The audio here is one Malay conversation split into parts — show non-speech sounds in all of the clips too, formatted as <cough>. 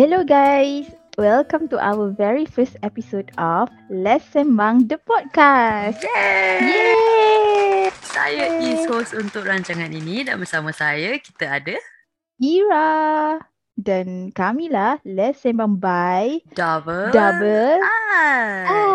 Hello guys, welcome to our very first episode of Let's Sembang the podcast. Yay! Yay! Saya is host untuk rancangan ini dan bersama saya kita ada Ira dan kami lah Let's Sembang by Double. Double Hi.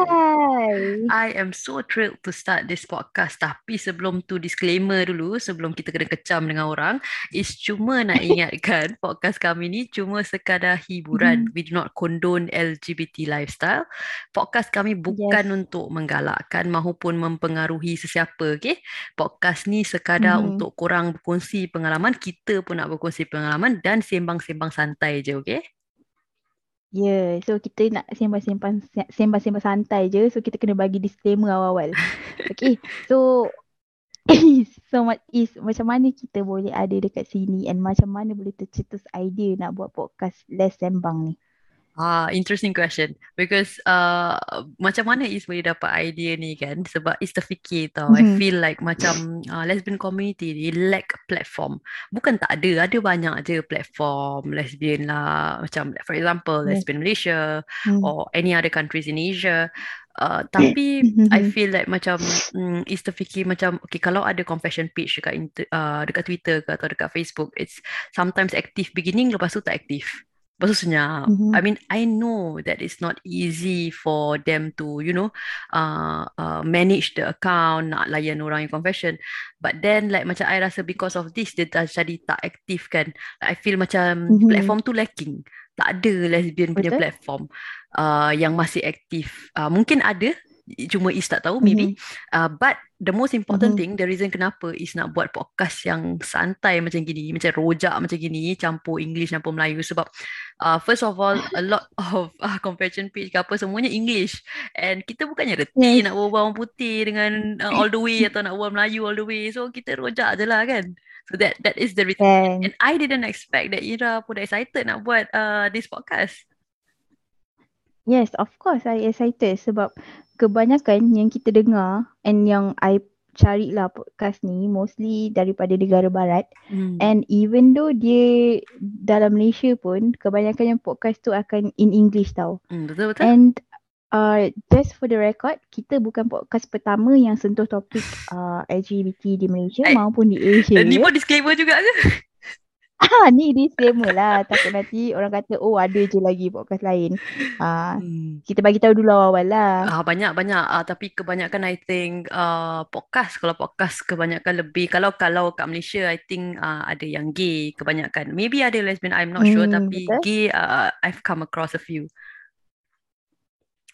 Hi. I am so thrilled to start this podcast tapi sebelum tu disclaimer dulu sebelum kita kena kecam dengan orang is cuma nak <laughs> ingatkan podcast kami ni cuma sekadar hiburan Mhm. we do not condone LGBT lifestyle podcast kami bukan Yes. untuk menggalakkan maupun mempengaruhi sesiapa okay podcast ni sekadar Mhm. untuk korang berkongsi pengalaman kita pun nak berkongsi pengalaman dan sembang-sembang santai je okay Ya, yeah, so kita nak sembang-sembang sembang-sembang santai je. So kita kena bagi disclaimer awal-awal. Okay, <laughs> so <laughs> so is macam mana kita boleh ada dekat sini and macam mana boleh tercetus idea nak buat podcast Les Sembang ni? Ah, interesting question. Because uh, macam mana Is boleh dapat idea ni kan? Sebab Is terfikir tau. I Mhm. feel like macam uh, lesbian community ni lack platform. Bukan tak ada, ada banyak je platform lesbian lah. Macam for example, lesbian Malaysia Hmm. or any other countries in Asia. Uh, tapi I feel like macam mm, Is terfikir macam okay kalau ada confession page dekat uh, dekat Twitter ke atau dekat Facebook, it's sometimes active beginning lepas tu tak aktif. Lepas tu senyap. Mhm. I mean, I know that it's not easy for them to, you know, uh, uh, manage the account, nak layan orang yang confession. But then, like macam I rasa because of this, dia dah jadi tak aktif kan. Like, I feel macam Mhm. platform tu lacking. Tak ada lesbian punya Betul. platform uh, yang masih aktif. Uh, mungkin ada, cuma Is tak tahu maybe. Uh, but the most important Mhm. thing, the reason kenapa is nak buat podcast yang santai macam gini, macam rojak macam gini, campur English, campur Melayu sebab uh, first of all, a lot <laughs> of uh, confession page ke apa semuanya English and kita bukannya reti Yes. nak berbual orang putih dengan uh, all the way atau nak berbual Melayu all the way. So kita rojak je lah kan. So that that is the reason. Kan. And I didn't expect that Ira pun excited nak buat uh, this podcast. Yes, of course I excited sebab kebanyakan yang kita dengar and yang I carilah podcast ni mostly daripada negara barat Hmm. and even though dia dalam Malaysia pun kebanyakan yang podcast tu akan in English tau. Hmm, betul betul. And uh, just for the record, kita bukan podcast pertama yang sentuh topik uh, LGBT di Malaysia Eh, maupun di Asia. Ni pun disclaimer juga ke? Ah, ni disclaimer lah. Takut nanti orang kata, oh ada je lagi podcast lain. Ah, Hmm. kita bagi tahu dulu awal lah. Ah banyak banyak ah tapi kebanyakan I think uh, podcast kalau podcast kebanyakan lebih kalau kalau kat Malaysia I think uh, ada yang gay kebanyakan maybe ada lesbian I'm not sure Hmm, tapi betul. gay uh, I've come across a few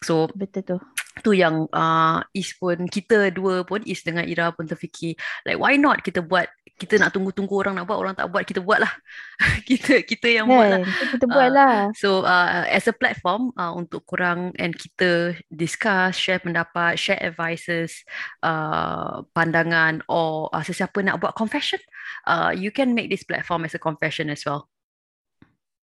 so Betul tu. tu yang uh, Is pun kita dua pun Is dengan Ira pun terfikir like why not kita buat kita nak tunggu-tunggu orang nak buat orang tak buat kita buat lah <laughs> kita kita yang buat lah Kan? So, kita buat Uh, lah. So uh, as a platform uh, untuk korang and kita discuss, share pendapat, share advices, uh, pandangan or uh, sesiapa nak buat confession, uh, you can make this platform as a confession as well.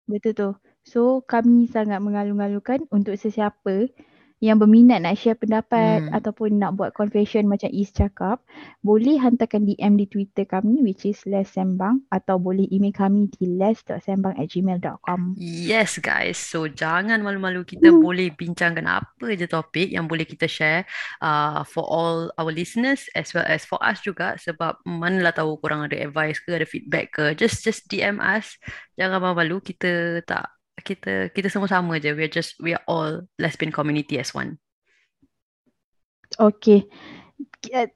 Betul tu. So kami sangat mengalu-alukan untuk sesiapa yang berminat nak share pendapat Hmm. ataupun nak buat confession macam Is cakap, boleh hantarkan DM di Twitter kami which is Les Sembang atau boleh email kami di les.sembang@gmail.com. Yes guys, so jangan malu-malu kita Hmm. boleh bincangkan apa je topik yang boleh kita share uh, for all our listeners as well as for us juga sebab manalah tahu korang ada advice ke ada feedback ke just just DM us jangan malu-malu kita tak kita kita semua sama je we are just we are all lesbian community as one. Okay.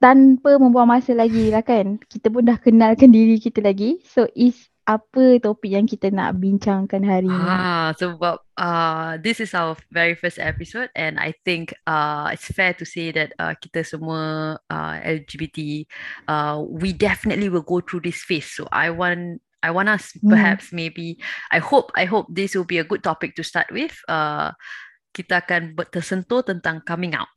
Tanpa membuang masa lagi lah kan. Kita pun dah kenalkan diri kita lagi. So Is apa topik yang kita nak bincangkan hari ni? Ah, sebab uh, this is our very first episode and I think uh, it's fair to say that uh, kita semua uh, LGBT uh, we definitely will go through this phase. So I want I want us Hmm. perhaps maybe I hope I hope this will be a good topic to start with. Uh, kita akan tersentuh tentang coming out.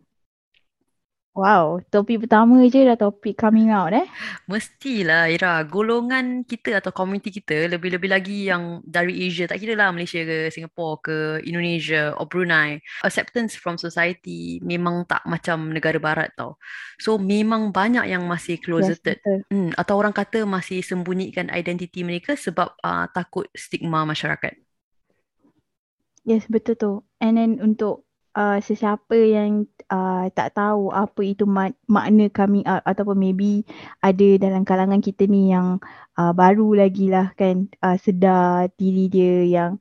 Wow, topik pertama je dah topik coming out eh. Mestilah Ira, golongan kita atau komuniti kita lebih-lebih lagi yang dari Asia, tak kira lah Malaysia ke Singapura ke Indonesia or Brunei, acceptance from society memang tak macam negara barat tau. So memang banyak yang masih Yes, closeted. betul. Hmm, atau orang kata masih sembunyikan identiti mereka sebab uh, takut stigma masyarakat. Yes, betul tu. And then untuk uh, sesiapa yang uh, tak tahu apa itu mak- makna coming out ataupun maybe ada dalam kalangan kita ni yang uh, baru lagi lah kan uh, sedar diri dia yang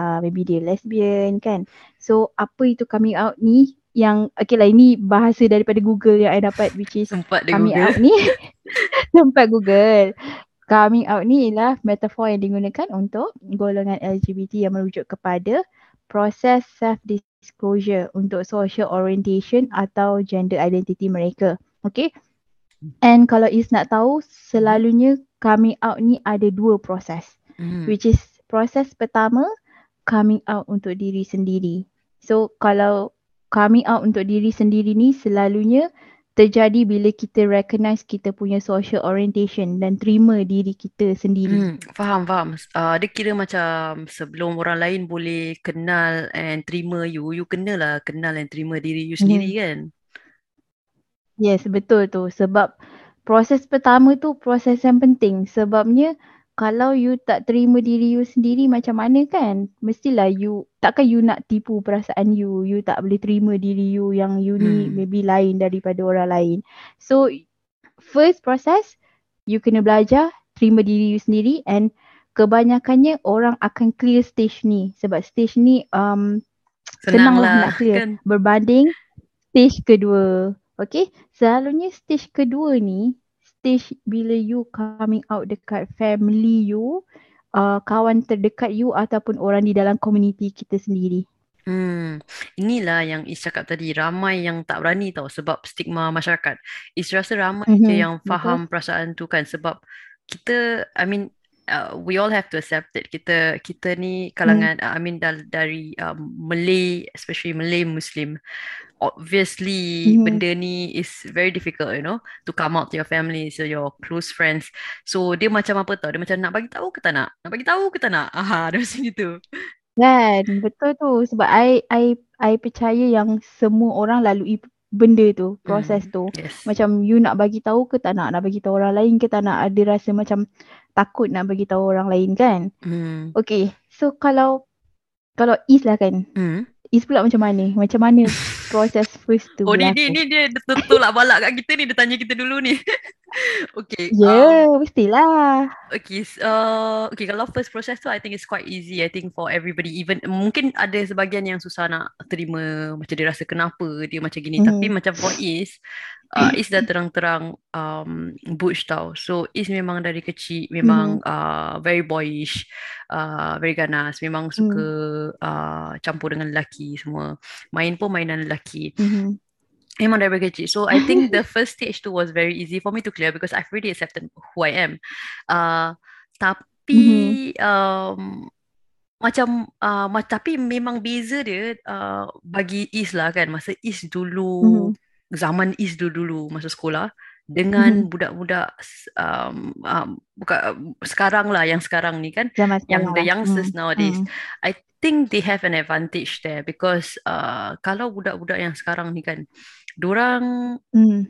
uh, maybe dia lesbian kan. So apa itu coming out ni yang okay lah ini bahasa daripada Google yang I dapat which is Sempat coming Google. out ni <laughs> sempat Google. Coming out ni ialah metafor yang digunakan untuk golongan LGBT yang merujuk kepada proses self-disclosure untuk social orientation atau gender identity mereka. Okay. And kalau Is nak tahu, selalunya coming out ni ada dua proses. Hmm. Which is proses pertama, coming out untuk diri sendiri. So kalau coming out untuk diri sendiri ni selalunya terjadi bila kita recognize kita punya social orientation dan terima diri kita sendiri. Hmm, faham, faham. Uh, dia kira macam sebelum orang lain boleh kenal and terima you, you kenalah kenal and terima diri you sendiri kan? Yes, betul tu. Sebab proses pertama tu proses yang penting. Sebabnya kalau you tak terima diri you sendiri macam mana kan? Mestilah you, takkan you nak tipu perasaan you. You tak boleh terima diri you yang you ni Hmm. maybe lain daripada orang lain. So first process, you kena belajar terima diri you sendiri and kebanyakannya orang akan clear stage ni. Sebab stage ni um, senang lah nak clear. kan? berbanding stage kedua. Okay, selalunya stage kedua ni stage bila you coming out dekat family you, uh, kawan terdekat you ataupun orang di dalam komuniti kita sendiri. Hmm, inilah yang Is cakap tadi, ramai yang tak berani tau sebab stigma masyarakat. Is rasa ramai je Mhm, yang betul. faham perasaan tu kan sebab kita, I mean, uh, we all have to accept it. Kita kita ni kalangan, uh, I mean dari um, Malay, especially Malay Muslim. Obviously, Mhm. benda ni is very difficult, you know, to come out to your family, to your close friends. So dia macam apa tau? Dia macam nak bagi tahu ke tak nak? Nak bagi tahu ke tak nak? Aha, <laughs> dia macam gitu. Kan, betul tu. Sebab I, I, I percaya yang semua orang lalui benda tu, proses Hmm, tu. yes. Macam you nak bagi tahu ke tak nak, nak bagi tahu orang lain ke tak nak, ada rasa macam takut nak bagi tahu orang lain kan. Hmm. Okay, so kalau kalau Is lah kan, Hmm. Is pula macam mana? Macam mana <laughs> proses first tu Oh ni, berlaku? ni, ni dia lah balak kat kita ni. Dia tanya kita dulu ni. <laughs> okay. Yeah, mestilah. Okay, uh, okay kalau first process tu I think it's quite easy I think for everybody even mungkin ada sebahagian yang susah nak terima macam dia rasa kenapa dia macam gini tapi Mhm. macam for Is uh, Is dah terang-terang um, butch tau so Is memang dari kecil memang uh, very boyish uh, very ganas memang suka uh, campur dengan lelaki semua main pun mainan lelaki Mhm. Memang dari kecil. So I think <laughs> the first stage tu was very easy for me to clear because I've already accepted who I am. Uh, tapi um, macam uh, ma- tapi memang beza dia uh, bagi Is lah kan masa Is dulu zaman Is dulu-dulu masa sekolah dengan Mhm. budak-budak um, um, bukan sekarang lah yang sekarang ni kan Zaman yang the lah. youngsters Hmm, nowadays hmm. I think they have an advantage there because uh, kalau budak-budak yang sekarang ni kan, dorang Hmm.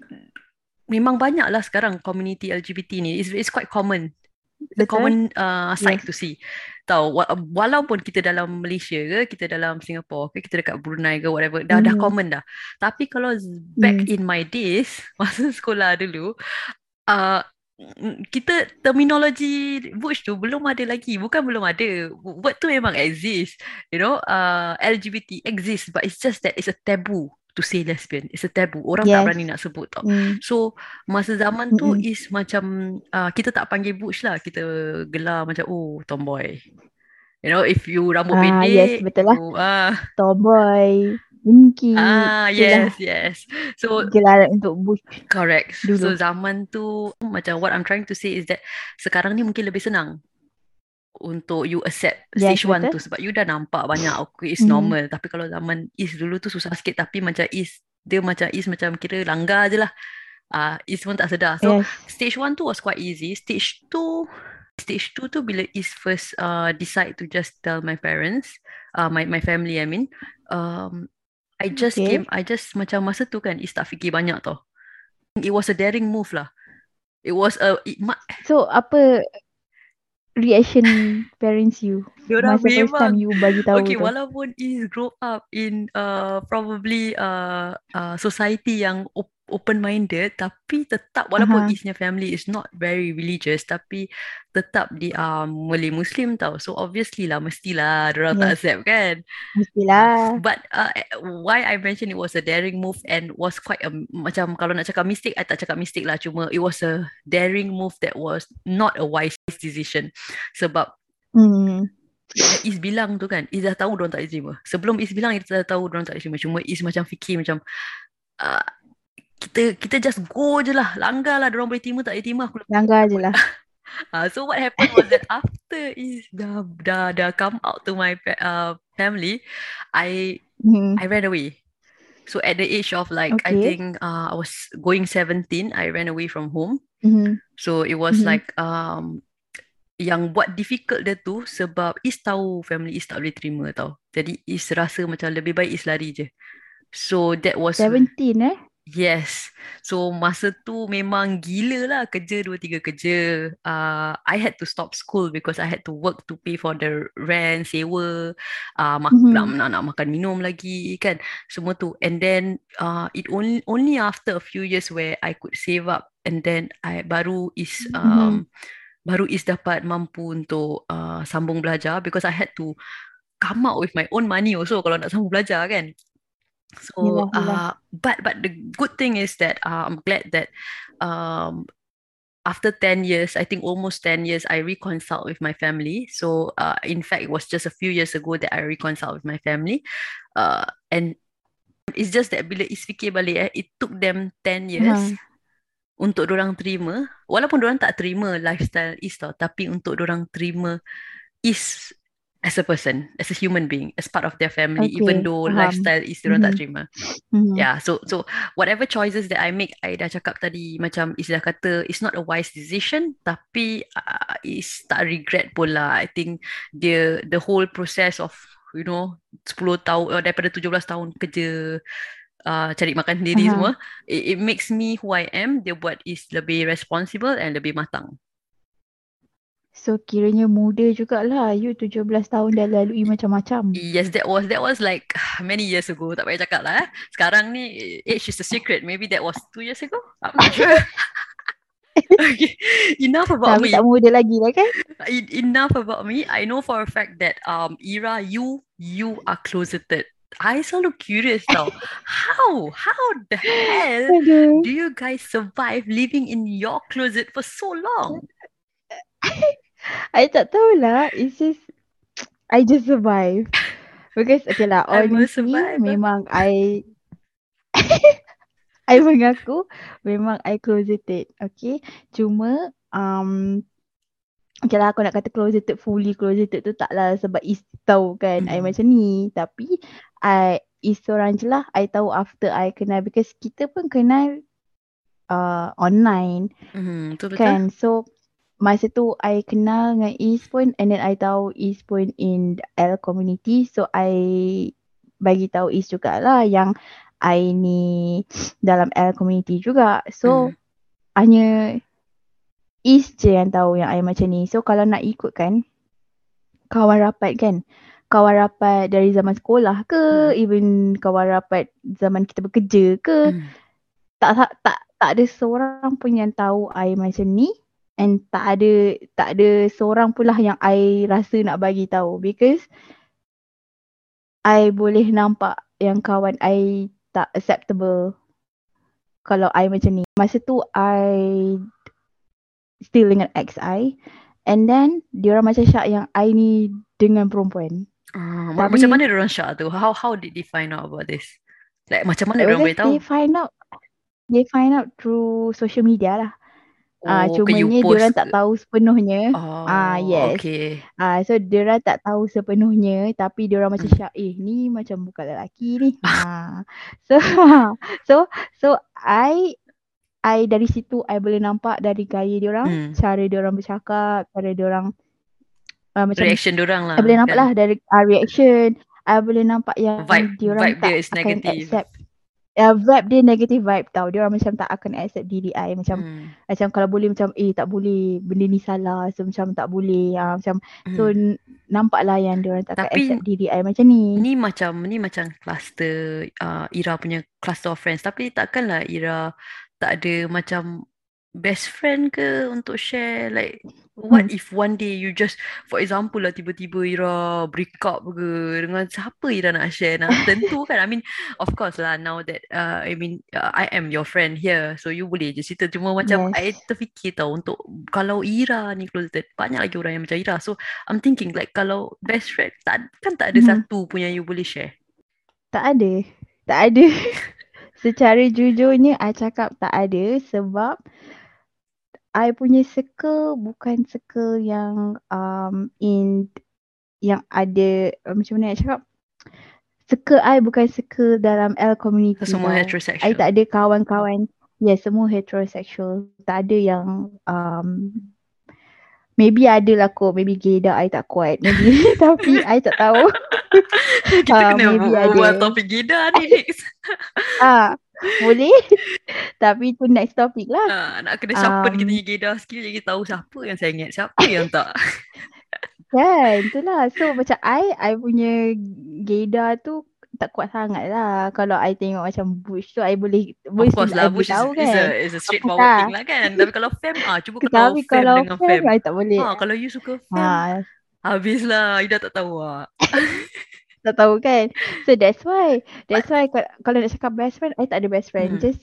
memang banyak lah sekarang community LGBT ni. It's, it's quite common. Betul. common uh, sight Yes. to see. Tahu, wa- walaupun kita dalam Malaysia ke, kita dalam Singapore ke, kita dekat Brunei ke, whatever, dah dah Mhm. common dah. Tapi kalau back Hmm. in my days, <laughs> masa sekolah dulu, uh, mm, kita terminologi butch tu belum ada lagi. Bukan belum ada. Word tu memang exist. You know, uh, LGBT exists but it's just that it's a taboo to say lesbian. It's a taboo. Orang tak Yes. berani nak sebut tau. Hmm. So masa zaman tu Mm-mm. is macam uh, kita tak panggil butch lah. Kita gelar macam oh tomboy. You know, if you rambut Ah, pendek, yes, betul lah. you, ah, Tomboy, Winky. ah, Itulah yes, yes. So gelaran untuk bush Correct. So dulu. zaman tu macam what I'm trying to say is that sekarang ni mungkin lebih senang untuk you accept Yes, stage one betul. tu sebab you dah nampak banyak okay it's Mhm. normal tapi kalau zaman Is dulu tu susah sikit tapi macam Is dia macam Is macam kira langgar je lah. Ah uh, Is pun tak sedar. So Yes. stage one tu was quite easy. Stage two stage two tu bila Is first uh, decide to just tell my parents, uh, my my family I mean, um, I just Okay. came, I just macam masa tu kan Is tak fikir banyak tau. It was a daring move lah. It was a it, ma- So apa reaction parents you Diorang masa first time memang you bagi tahu Okay, tu? walaupun is grow up in uh, probably uh, uh, society yang op- open-minded, tapi tetap walaupun Aha. isnya family is not very religious, tapi tetap di um, Malay Muslim tau. So obviously lah, mestilah diorang tak Yes. accept kan. Mestilah. But uh, why I mentioned it was a daring move and was quite a macam kalau nak cakap mistake, I tak cakap mistake lah. Cuma it was a daring move that was not a wise decision. Sebab bila Is bilang tu kan Is dah tahu Diorang tak terima Sebelum Is bilang Is dah tahu Diorang tak terima Cuma Is macam fikir macam uh, Kita kita just go je lah Langgar lah Diorang boleh terima Tak boleh Aku lepas Langgar je lah. uh, <laughs> So what happened was that After Is dah Dah, dah come out to my uh, family I Hmm. I ran away So at the age of like I Okay. think uh, I was going 17 I ran away from home Mhm. So it was Mhm. like um yang buat difficult dia tu sebab Is tahu family Is tak boleh terima tau. Jadi Is rasa macam lebih baik Is lari je. So that was 17 eh? Yes. So masa tu memang gila lah kerja dua tiga kerja. Uh, I had to stop school because I had to work to pay for the rent, sewa, uh, mak- Mhm. nak, nak nak makan minum lagi kan. Semua tu. And then uh, it only only after a few years where I could save up and then I baru is um baru is dapat mampu untuk uh, sambung belajar because I had to come out with my own money also kalau nak sambung belajar kan. So Yelah, yelah. uh, but but the good thing is that uh, I'm glad that um after 10 years, I think almost 10 years, I reconciled with my family. So, uh, in fact, it was just a few years ago that I reconciled with my family. Uh, and it's just that bila balik, eh, it took them 10 years Aha. untuk orang terima. Walaupun orang tak terima lifestyle Is tau, tapi untuk orang terima Is as a person, as a human being, as part of their family, even Okay, though faham. lifestyle Is orang tak terima. Mhm. Yeah, so so whatever choices that I make, I dah cakap tadi macam Is dah kata it's not a wise decision, tapi uh, is tak regret pun lah. I think dia the whole process of you know 10 tahun uh, daripada 17 tahun kerja uh, cari makan sendiri Aha. semua, it, it makes me who I am. Dia buat Is lebih responsible and lebih matang. So kiranya muda jugalah. You 17 tahun dah lalui macam-macam. Yes, that was that was like <sighs> many years ago. Tak payah cakap lah. Eh. Sekarang ni age is a secret. Maybe that was two years ago. I'm not sure. okay, enough about Tapi me. tak muda lagi lah kan? Enough about me. I know for a fact that um Ira, you you are closeted. I selalu curious tau. <laughs> How how the hell Aduh. do you guys survive living in your closet for so long? <laughs> I tak tahulah. It's just, I just survive. Because okay lah, honestly memang I <laughs> I mengaku memang I closeted. Okay. Cuma um Okay lah aku nak kata closeted fully closeted tu taklah sebab Is tahu kan I Mhm. macam ni Tapi I Is seorang je lah I tahu after I kenal Because kita pun kenal uh, Online Hmm, betul. kan So masa tu I kenal dengan Is pun And then I tahu Is pun in the L community So I bagi tahu Is jugalah yang I ni dalam L community juga So Hmm. hanya Is je yang tahu yang I macam ni. So kalau nak ikut kan kawan rapat kan. Kawan rapat dari zaman sekolah ke, Hmm. even kawan rapat zaman kita bekerja ke, Hmm. tak tak tak tak ada seorang pun yang tahu I macam ni and tak ada tak ada seorang pun lah yang I rasa nak bagi tahu because I boleh nampak yang kawan I tak acceptable kalau I macam ni. Masa tu I still dengan ex I and then diorang macam syak yang I ni dengan perempuan. Ah, ma- Tapi- macam mana diorang syak tu? How how did they find out about this? Like macam mana diorang boleh tahu? they find out they find out through social media lah. Ah, Oh, you cumanya diorang post tak tahu sepenuhnya. Oh, Ah, yes. okay. Ah, so diorang tak tahu sepenuhnya tapi diorang macam Hmm. syak eh ni macam bukan lelaki ni. <laughs> Ah. So <laughs> so so I I dari situ I boleh nampak dari gaya diorang, Hmm. cara diorang bercakap, cara diorang uh, macam Reaction diorang lah. I boleh nampak kan? lah dari uh, reaction. I boleh nampak yang Vibe- diorang vibe tak dia is akan negative. accept. Uh, vibe dia negative vibe tau. Dia orang macam tak akan accept diri I macam Hmm. macam kalau boleh macam eh tak boleh benda ni salah so macam tak boleh uh, macam so Hmm. n- nampaklah yang dia orang tak akan Tapi accept diri I macam ni. Ni macam ni macam cluster uh, Ira punya cluster of friends tapi takkanlah Ira tak ada macam best friend ke untuk share like what Hmm. if one day you just for example lah tiba-tiba Ira break up ke dengan siapa Ira nak share nah <laughs> tentu kan I mean of course lah now that uh, I mean uh, I am your friend here so you boleh je cerita cuma macam I Yes. terfikir tau untuk kalau Ira ni closeted banyak lagi orang yang macam Ira so I'm thinking like kalau best friend tak kan tak ada Mhm. satu pun yang you boleh share Tak ada. Tak ada. <laughs> Secara jujurnya I cakap tak ada sebab I punya circle bukan circle yang um, in yang ada uh, macam mana nak cakap? Circle I bukan circle dalam L so community semua tau. I heterosexual tak ada kawan-kawan. Ya yes, semua heterosexual. Tak ada yang um, Maybe ada lah kot. Maybe gaydar I tak kuat. Maybe <laughs> <laughs> Tapi I tak tahu. <laughs> Kita Ah, kena maybe buat ada. topik gida ni next ah, Boleh <laughs> Tapi itu next topic lah Ah, nak kena sharpen kita um, punya gaydar skill jadi tahu siapa yang sangat siapa yang tak <laughs> Kan itulah So macam I I punya gaydar tu Tak kuat sangat lah Kalau I tengok macam Bush tu I boleh Of Bush course I lah, boleh Bush is, tahu is a kan is a straightforward Tak. thing lah kan. Tapi kalau fam, ah cuba kalau Tapi fam kalau dengan fam fam. I tak boleh Ha, kalau you suka fam, ha, habislah. You dah tak tahu ah. <laughs> Tak tahu kan So that's why That's why ka- Kalau nak cakap best friend I tak ada best friend Hmm. Just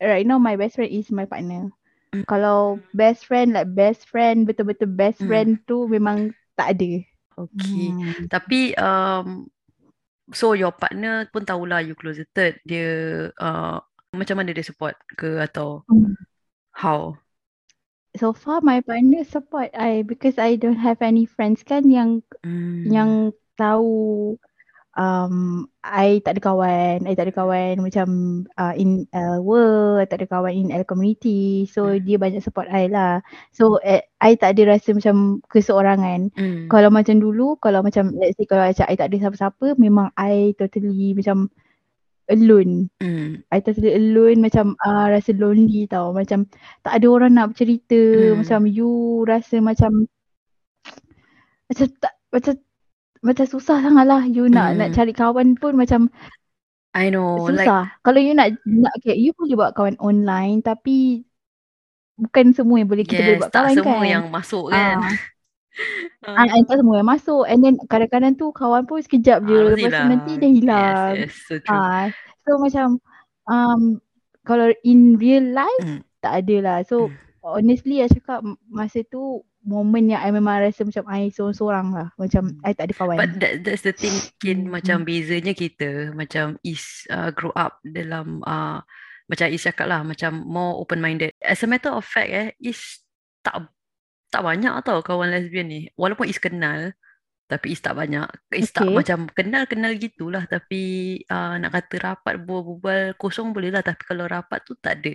Right now my best friend is my partner Hmm. Kalau best friend like best friend Betul-betul best Hmm. friend tu Memang tak ada Okay. Hmm. Tapi um, so your partner pun tahulah you closeted. Dia uh, macam mana dia support ke atau Hmm. how? So far my partner support I Because I don't have any friends kan Yang Hmm. Yang tahu um, I tak ada kawan I tak ada kawan Macam uh, In L world I tak ada kawan In L community So Hmm. dia banyak support I lah So eh, I tak ada rasa macam Keseorangan Hmm. Kalau macam dulu Kalau macam Let's say kalau macam I tak ada siapa-siapa Memang I totally Macam Alone Hmm. I totally alone Macam uh, Rasa lonely tau Macam Tak ada orang nak bercerita Hmm. Macam you Rasa macam Macam tak Macam Macam susah sangat lah You nak Nak Hmm. cari kawan pun Macam I know like Susah Kalau you nak, nak okay, You boleh buat kawan online Tapi Bukan semua yang boleh Kita boleh yes, buat tak kawan semua kan yang masuk kan. Ah, <laughs> ah, tak semua yang masuk And then kadang-kadang tu Kawan pun sekejap je Ah, Lepas tu hilang. nanti dia hilang Yes, yes, so true. Ah, so macam um, kalau in real life Hmm. tak ada lah. So Hmm. honestly I cakap masa tu momen yang I memang rasa macam I seorang-seorang lah. Macam I tak ada kawan. But that that's the thing Kin Hmm, macam bezanya kita macam is uh, grow up dalam uh, macam Is cakap lah macam more open minded. As a matter of fact eh Is tak tak banyak tau kawan lesbian ni. Walaupun Is kenal tapi Is tak banyak. Is tak Okay. macam kenal-kenal gitulah tapi uh, nak kata rapat berbual kosong boleh lah tapi kalau rapat tu tak ada.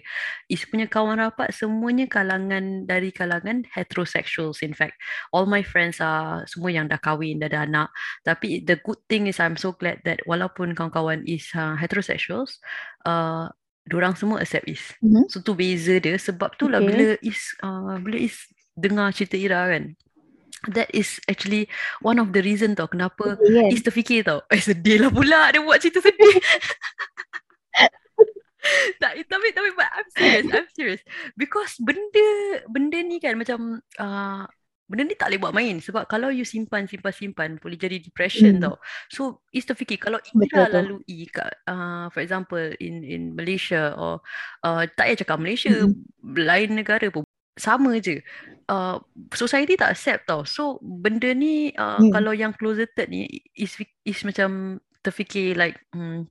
Is punya kawan rapat semuanya kalangan dari kalangan heterosexuals in fact. All my friends are semua yang dah kahwin, dah ada anak. Tapi the good thing is I'm so glad that walaupun kawan-kawan is uh, heterosexuals, uh, diorang semua accept Is. Mhm. So tu beza dia sebab tu lah Okay. bila Is uh, bila Is dengar cerita Ira kan. That is actually one of the reason tau kenapa kan? Is terfikir tau. Eh sedih lah pula dia buat cerita sedih. <laughs> tak, tapi tapi but I'm serious, I'm serious. Because benda benda ni kan macam uh, benda ni tak boleh buat main sebab kalau you simpan simpan simpan boleh jadi depression Hmm. tau. So is terfikir kalau Ira lalui kat uh, for example in in Malaysia or uh, tak payah cakap Malaysia, Mm-mm. lain negara pun sama je. Uh, society tak accept tau. So benda ni uh, Hmm. kalau yang closeted ni is is macam terfikir like hmm,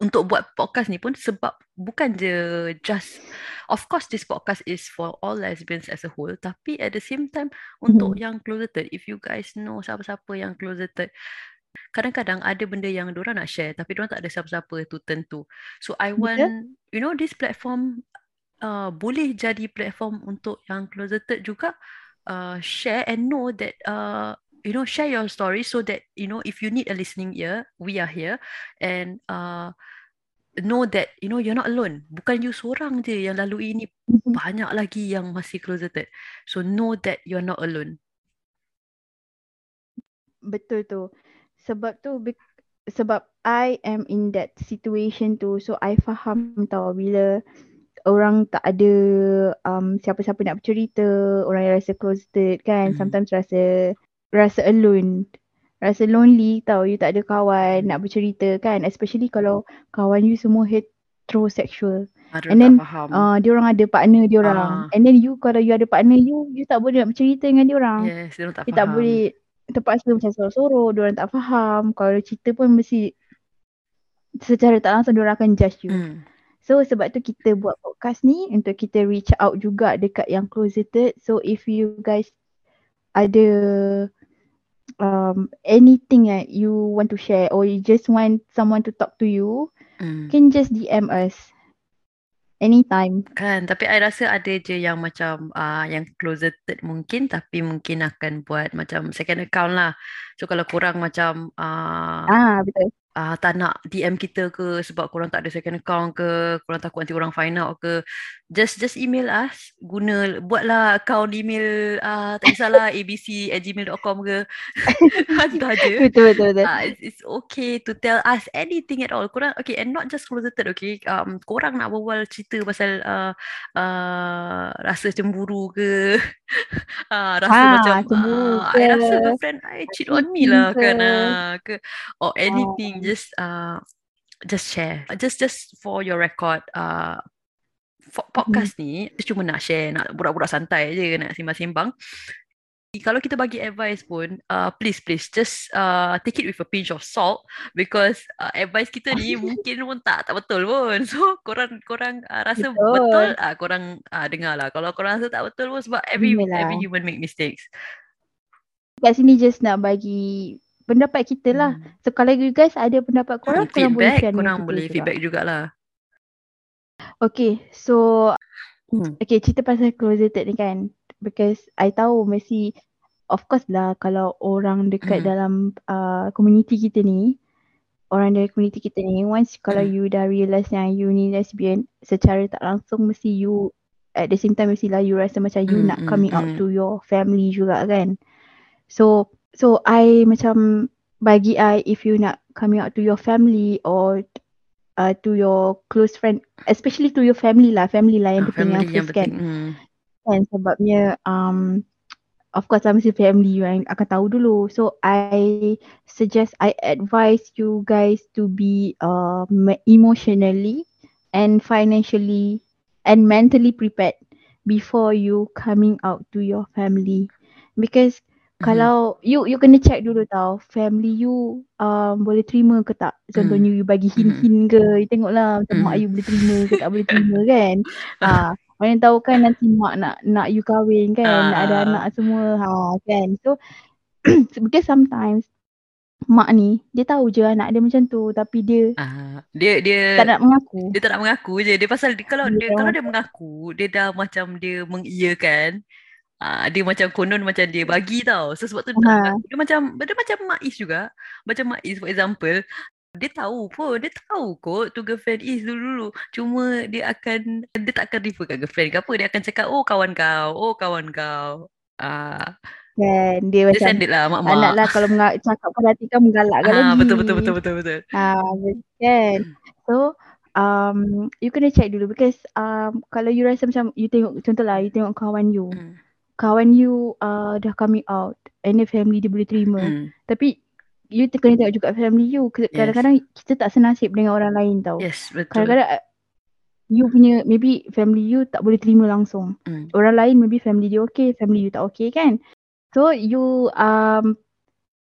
untuk buat podcast ni pun sebab bukan je just of course this podcast is for all lesbians as a whole tapi at the same time untuk Mhm. yang closeted if you guys know siapa-siapa yang closeted kadang-kadang ada benda yang diorang nak share tapi diorang tak ada siapa-siapa tu tentu so I Betul. want you know this platform uh, boleh jadi platform untuk yang closeted juga uh, share and know that uh, you know share your story so that you know if you need a listening ear we are here and uh, know that you know you're not alone. Bukan you seorang je yang lalui ini. Mhm. Banyak lagi yang masih closeted. So know that you're not alone. Betul tu. Sebab tu sebab I am in that situation tu so I faham tau bila orang tak ada um, siapa-siapa nak bercerita, orang yang rasa closeted kan, Mm. sometimes rasa rasa alone. Rasa lonely tau, you tak ada kawan nak bercerita kan, especially kalau kawan you semua heterosexual. Ada And then faham. uh, dia orang ada partner dia orang. Ah. And then you kalau you ada partner you, you tak boleh nak bercerita dengan dia orang. yes, dia orang tak You faham. tak boleh terpaksa macam sorok-sorok, dia orang tak faham. Kalau cerita pun mesti secara tak langsung dia orang akan judge you. Mm. So sebab tu kita buat podcast ni untuk kita reach out juga dekat yang closeted. So if you guys ada um, anything that you want to share or you just want someone to talk to you, Mm. can just DM us anytime. Kan, tapi I rasa ada je yang macam uh, yang closeted mungkin tapi mungkin akan buat macam second account lah. So kalau korang macam uh, Ah betul. Uh, tak nak DM kita ke sebab korang tak ada second account ke, korang takut nanti orang find out ke, just just email us, guna buatlah account email uh, tak kisahlah abc@gmail.com ke. <laughs> Hantar je. Betul betul betul. Uh, it's, it's okay to tell us anything at all. Korang okay and not just closeted okay. Um, korang nak berbual cerita pasal uh, uh, rasa cemburu ke, uh, <laughs> rasa Ah, macam cemburu uh, I rasa ke, girlfriend I cheat on me lah ke. kan uh, ke or anything Ah. Just uh, just share. Just just for your record uh, fo- Mhm. podcast ni cuma nak share, nak burak-burak santai je, nak sembang-sembang. Kalau kita bagi advice pun, uh, please please just uh, take it with a pinch of salt because uh, advice kita ni <laughs> mungkin pun tak tak betul pun. <laughs> So korang korang uh, rasa betul, Betul. uh, korang uh, dengar lah. Kalau korang rasa tak betul pun sebab every Dengar every human make mistakes. Kat sini just nak bagi pendapat kita lah. Hmm. So kalau you guys ada pendapat korang, Hmm, korang boleh feedback, share dengan korang boleh juga. feedback jugalah. Okay, so Hmm. okay cerita pasal closeted ni kan. Because I tahu mesti of course lah kalau orang dekat Hmm. dalam uh, community kita ni, orang dari community kita ni, once kalau Hmm. you dah realise yang you ni lesbian, secara tak langsung mesti you at the same time mestilah you rasa macam you Hmm, nak hmm, coming out hmm. to your family juga kan. So so I macam bagi I if you nak coming out to your family or uh, to your close friend especially to your family lah family lah yang Ah, penting family yang kan penting. Hmm. kan sebabnya um of course lah mesti family you yang akan tahu dulu so I suggest I advise you guys to be uh, emotionally and financially and mentally prepared before you coming out to your family because Mhm. kalau you you kena check dulu tau family you um, boleh terima ke tak contohnya you bagi hint-hint ke you tengoklah macam mak Mhm. you boleh terima ke tak boleh terima <laughs> kan ah mana tahu kan nanti mak nak nak you kahwin kan nak ada Ah. anak semua ha kan so <clears throat> because sometimes mak ni dia tahu je anak dia macam tu tapi dia Ah, dia dia tak nak mengaku dia tak nak mengaku je. Dia pasal dia, kalau Dia dia tak kalau dia mengaku, dia dah macam dia mengiyakan. Ah, dia macam konon macam dia bagi tau. So sebab tu dia, Ha. dia macam dia macam Mak Is juga. Macam Mak Is for example, dia tahu pun, dia tahu kot tu girlfriend Is dulu-dulu. Cuma dia akan dia tak akan refer kat girlfriend ke apa. Dia akan cakap, "Oh kawan kau, oh kawan kau." Ah, kan dia dia macam it lah mak-mak. lah kalau menga- cakap pada hati kan menggalakkan Ah, lagi betul betul betul betul betul. Ah, bet- kan. So, um, you kena check dulu because um, kalau you rasa macam you tengok contohlah you tengok kawan you, Hmm. Kawan you uh, dah coming out and then family dia boleh terima. Hmm. Tapi you kena tengok juga family you. Ke- Yes. Kadang-kadang kita tak senasib dengan orang lain tau. Yes, betul. Kadang-kadang uh, you punya maybe family you tak boleh terima langsung. Hmm. Orang lain maybe family dia okay, family you tak okay kan. So you um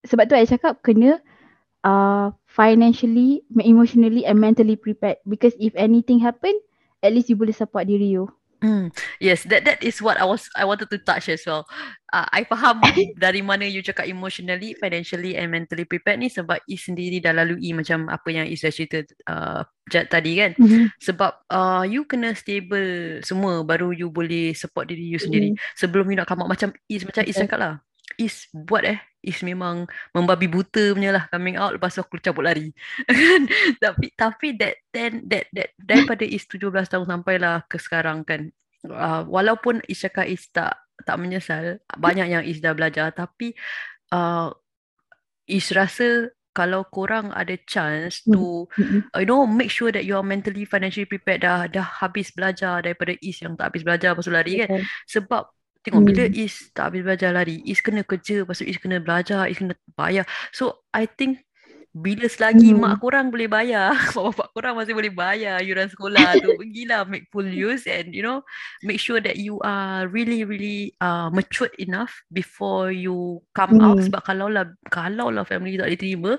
sebab tu I cakap kena uh financially, emotionally and mentally prepared because if anything happen, at least you boleh support diri you. Mm, yes, that that is what I was I wanted to touch as well. Uh, I faham <laughs> dari mana you cakap emotionally, financially and mentally prepared ni sebab Is sendiri dah lalui macam apa yang Is dah cerita uh, tadi kan. Mm-hmm. Sebab uh, you kena stable semua baru you boleh support diri you sendiri. Sebelum you nak come out macam Is macam Is cakap lah. Is buat eh is memang membabi buta punya lah coming out. Lepas tu aku cabut lari. <laughs> Kan? Tapi tapi that then that that daripada is 17 tahun sampailah ke sekarang kan uh, walaupun Is cakap Is tak tak menyesal banyak yang Is dah belajar tapi uh, Is rasa kalau korang ada chance to Mm-mm. uh, you know make sure that you are mentally financially prepared dah dah habis belajar daripada Is yang tak habis belajar pasal lari kan? Sebab tengok bila Hmm. Is tak habis belajar lari Is kena kerja lepas tu Is kena belajar Is kena bayar so I think bila selagi Hmm. mak korang boleh bayar <laughs> mak bapak korang masih boleh bayar yuran sekolah tu <laughs> pergilah make full use and you know make sure that you are really really uh, matured enough before you come out Hmm. sebab kalau lah kalau lah family tak diterima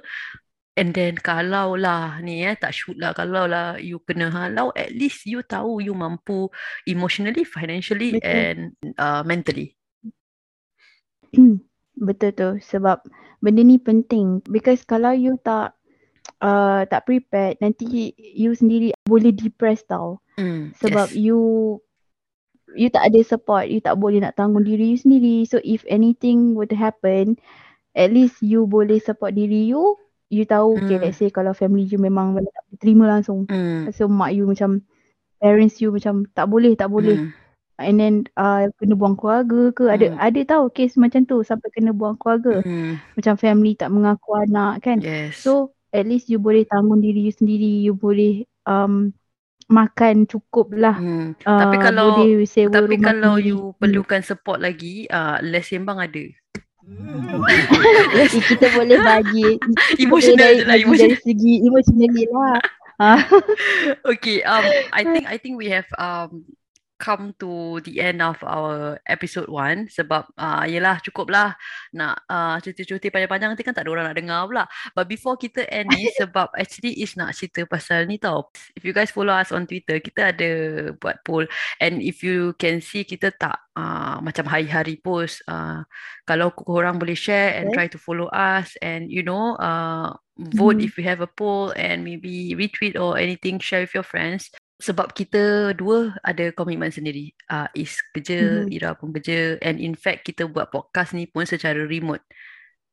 And then kalau lah ni eh tak shoot lah kalau lah you kena halau at least you tahu you mampu emotionally, financially Betul. and uh, mentally. Betul tu sebab benda ni penting because kalau you tak <tsk> uh, tak prepared nanti you sendiri boleh depressed tau Mm, sebab yes. you you tak ada support you tak boleh nak tanggung diri you sendiri so if anything were to happen at least you boleh support diri you you tahu okay Mm. let's say kalau family you memang tak terima langsung. Mm, so mak you macam parents you macam tak boleh tak boleh. Mm, and then uh, kena buang keluarga ke? Ada mm, ada tahu kes macam tu sampai kena buang keluarga. Mm, macam family tak mengaku anak kan? Yes. so at least you boleh tanggung diri you sendiri. You boleh um, makan cukup lah. Mm. Tapi uh, kalau boleh sewa tapi kalau you perlukan support lagi, uh, les sembang ada. Kita boleh bagi <laughs> Emotional je lah, bagi dari emotional. segi emotionally lah Ah, <laughs> Okay, um, I think I think we have um come to the end of our episode one sebab uh, yelah cukup lah nak uh, cuti-cuti panjang-panjang nanti kan tak ada orang nak dengar pula. But before kita end ni <laughs> sebab actually is nak cerita pasal ni tau. If you guys follow us on Twitter, kita ada buat poll and if you can see kita tak uh, macam hari-hari post uh, kalau korang boleh share and Okay. try to follow us and you know uh, vote Mhm. if we have a poll and maybe retweet or anything share with your friends sebab kita dua ada komitmen sendiri. Uh, Is kerja, Mhm. Ira pun kerja. And in fact kita buat podcast ni pun secara remote.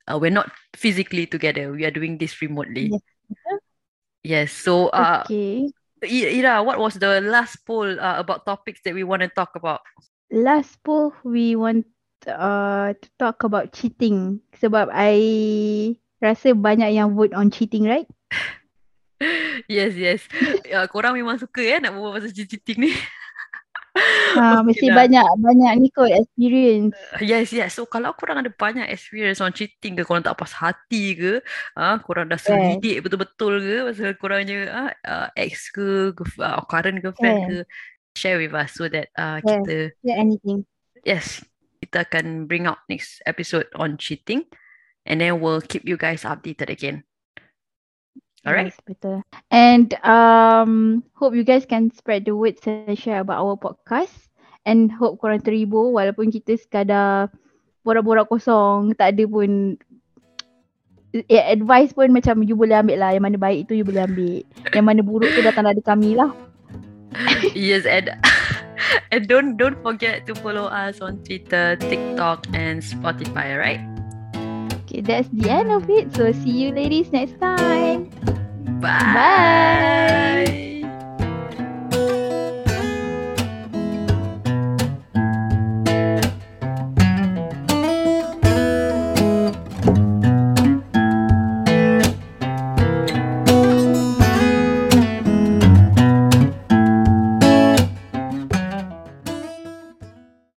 Uh, we're not physically together. We are doing this remotely. Yes, yes so uh, okay. Ira what was the last poll uh, about topics that we want to talk about? Last poll we want uh, to talk about cheating. Sebab I rasa banyak yang vote on cheating right <laughs> yes yes uh, korang memang suka eh nak berbual pasal cheating ni Ha, <laughs> Okay mesti lah. banyak banyak ni kot experience. Yes, yes. So kalau korang ada banyak experience on cheating ke, korang tak puas hati ke, ah, korang dah Yes. selidik betul-betul ke pasal korangnya ah, uh, ex ke, uh, current girlfriend Yes. ke, share with us so that uh, Yes. kita, Yeah, anything. yes, kita akan bring out next episode on cheating and then we'll keep you guys updated again. Alright? Yes, betul. And um, hope you guys can spread the word and share about our podcast. And hope korang terhibur walaupun kita sekadar borak-borak kosong, tak ada pun eh, advice pun macam you boleh ambil lah. Yang mana baik tu you boleh ambil. Yang mana buruk tu datang dari kami lah. <laughs> Yes, and <laughs> and don't don't forget to follow us on Twitter, TikTok, and Spotify. Right? Okay, that's the end of it. So see you ladies next time. Bye. Bye.